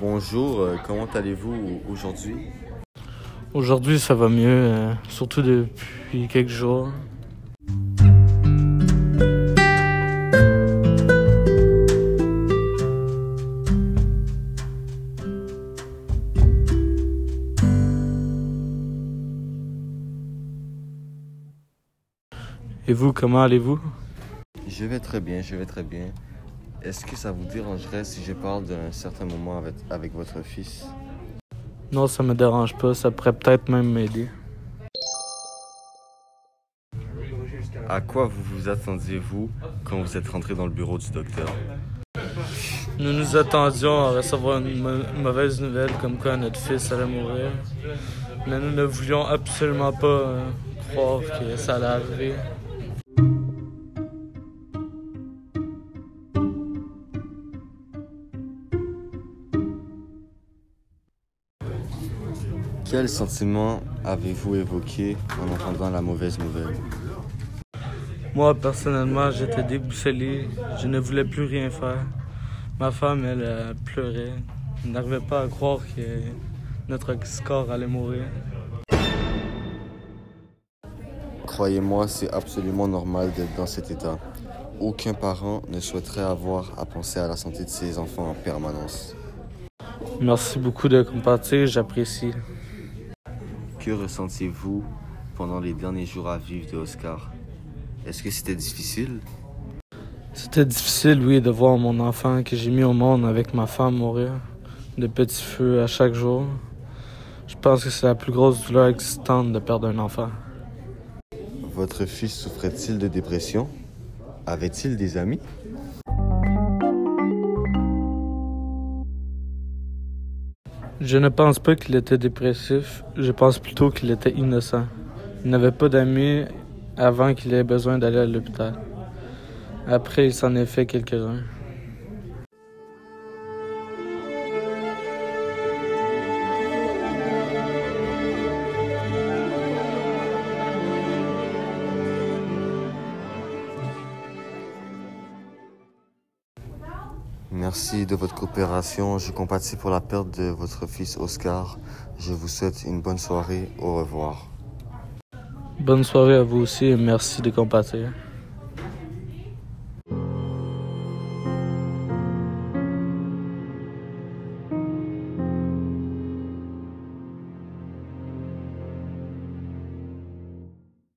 Bonjour, euh, comment allez-vous aujourd'hui? Aujourd'hui, ça va mieux, euh, surtout depuis quelques jours. Et vous, comment allez-vous? Je vais très bien, je vais très bien. Est-ce que ça vous dérangerait si je parle d'un certain moment avec, avec votre fils? Non, ça me dérange pas, ça pourrait peut-être même m'aider. À quoi vous vous attendiez-vous quand vous êtes rentré dans le bureau du docteur? Nous nous attendions à recevoir une mau- mauvaise nouvelle comme quoi notre fils allait mourir. Mais nous ne voulions absolument pas euh, croire que ça allait arriver. Quel sentiment avez-vous évoqué en entendant la mauvaise nouvelle? Moi, personnellement, j'étais déboussolé. Je ne voulais plus rien faire. Ma femme, elle, euh, pleurait. Elle n'arrivait pas à croire que notre score allait mourir. Croyez-moi, c'est absolument normal d'être dans cet état. Aucun parent ne souhaiterait avoir à penser à la santé de ses enfants en permanence. Merci beaucoup de compatir, j'apprécie. Que ressentiez-vous pendant les derniers jours à vivre de Oscar? Est-ce que c'était difficile? C'était difficile, oui, de voir mon enfant que j'ai mis au monde avec ma femme mourir de petit feu à chaque jour. Je pense que c'est la plus grosse douleur existante de perdre un enfant. Votre fils souffrait-il de dépression? Avait-il des amis? Je ne pense pas qu'il était dépressif, je pense plutôt qu'il était innocent. Il n'avait pas d'amis avant qu'il ait besoin d'aller à l'hôpital. Après, il s'en est fait quelques-uns. Merci de votre coopération. Je compatis pour la perte de votre fils Oscar. Je vous souhaite une bonne soirée. Au revoir. Bonne soirée à vous aussi et merci de compatir.